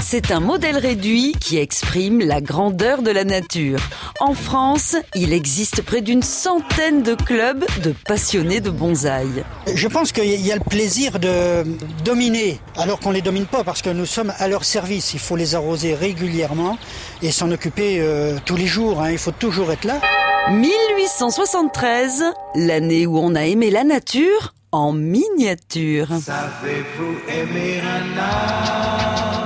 C'est un modèle réduit qui exprime la grandeur de la nature. En France, il existe près d'une centaine de clubs de passionnés de bonsaï. Je pense qu'il y a le plaisir de dominer, alors qu'on ne les domine pas, parce que nous sommes à leur service. Il faut les arroser régulièrement et s'en occuper euh, tous les jours. Hein. Il faut toujours être là. 1873, l'année où on a aimé la nature en miniature. Savez-vous aimer un arbre,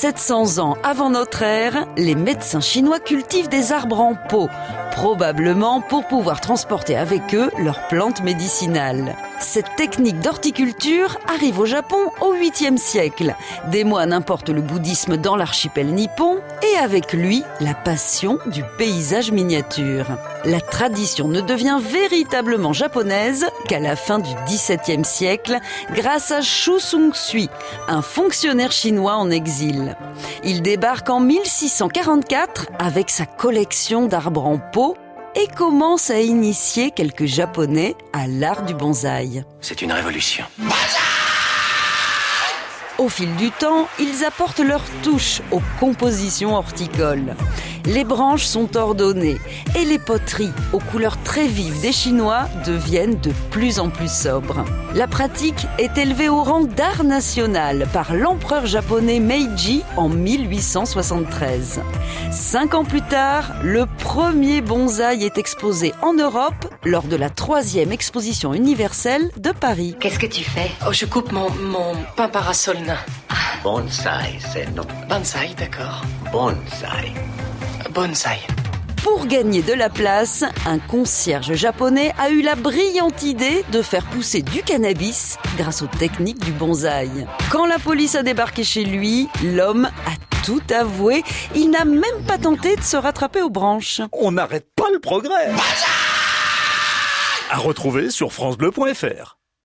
700 ans avant notre ère, les médecins chinois cultivent des arbres en pot, probablement pour pouvoir transporter avec eux leurs plantes médicinales. Cette technique d'horticulture arrive au Japon au 8e siècle. Des moines importent le bouddhisme dans l'archipel nippon et avec lui la passion du paysage miniature. La tradition ne devient véritablement japonaise qu'à la fin du XVIIe siècle grâce à Shu Sung-sui, un fonctionnaire chinois en exil. Il débarque en 1644 avec sa collection d'arbres en pot et commence à initier quelques Japonais à l'art du bonsaï. C'est une révolution. Au fil du temps, ils apportent leur touche aux compositions horticoles. Les branches sont ordonnées et les poteries aux couleurs très vives des Chinois deviennent de plus en plus sobres. La pratique est élevée au rang d'art national par l'empereur japonais Meiji en 1873. Cinq ans plus tard, le premier bonsaï est exposé en Europe lors de la troisième exposition universelle de Paris. Qu'est-ce que tu fais? Oh, je coupe mon, mon pain parasol nain. Bonsai, c'est non. Bonsaï, d'accord. Bonsai. Bonsaï. Pour gagner de la place, un concierge japonais a eu la brillante idée de faire pousser du cannabis grâce aux techniques du bonsaï. Quand la police a débarqué chez lui, l'homme a tout avoué. Il n'a même pas tenté de se rattraper aux branches. On n'arrête pas le progrès. À retrouver sur francebleu.fr.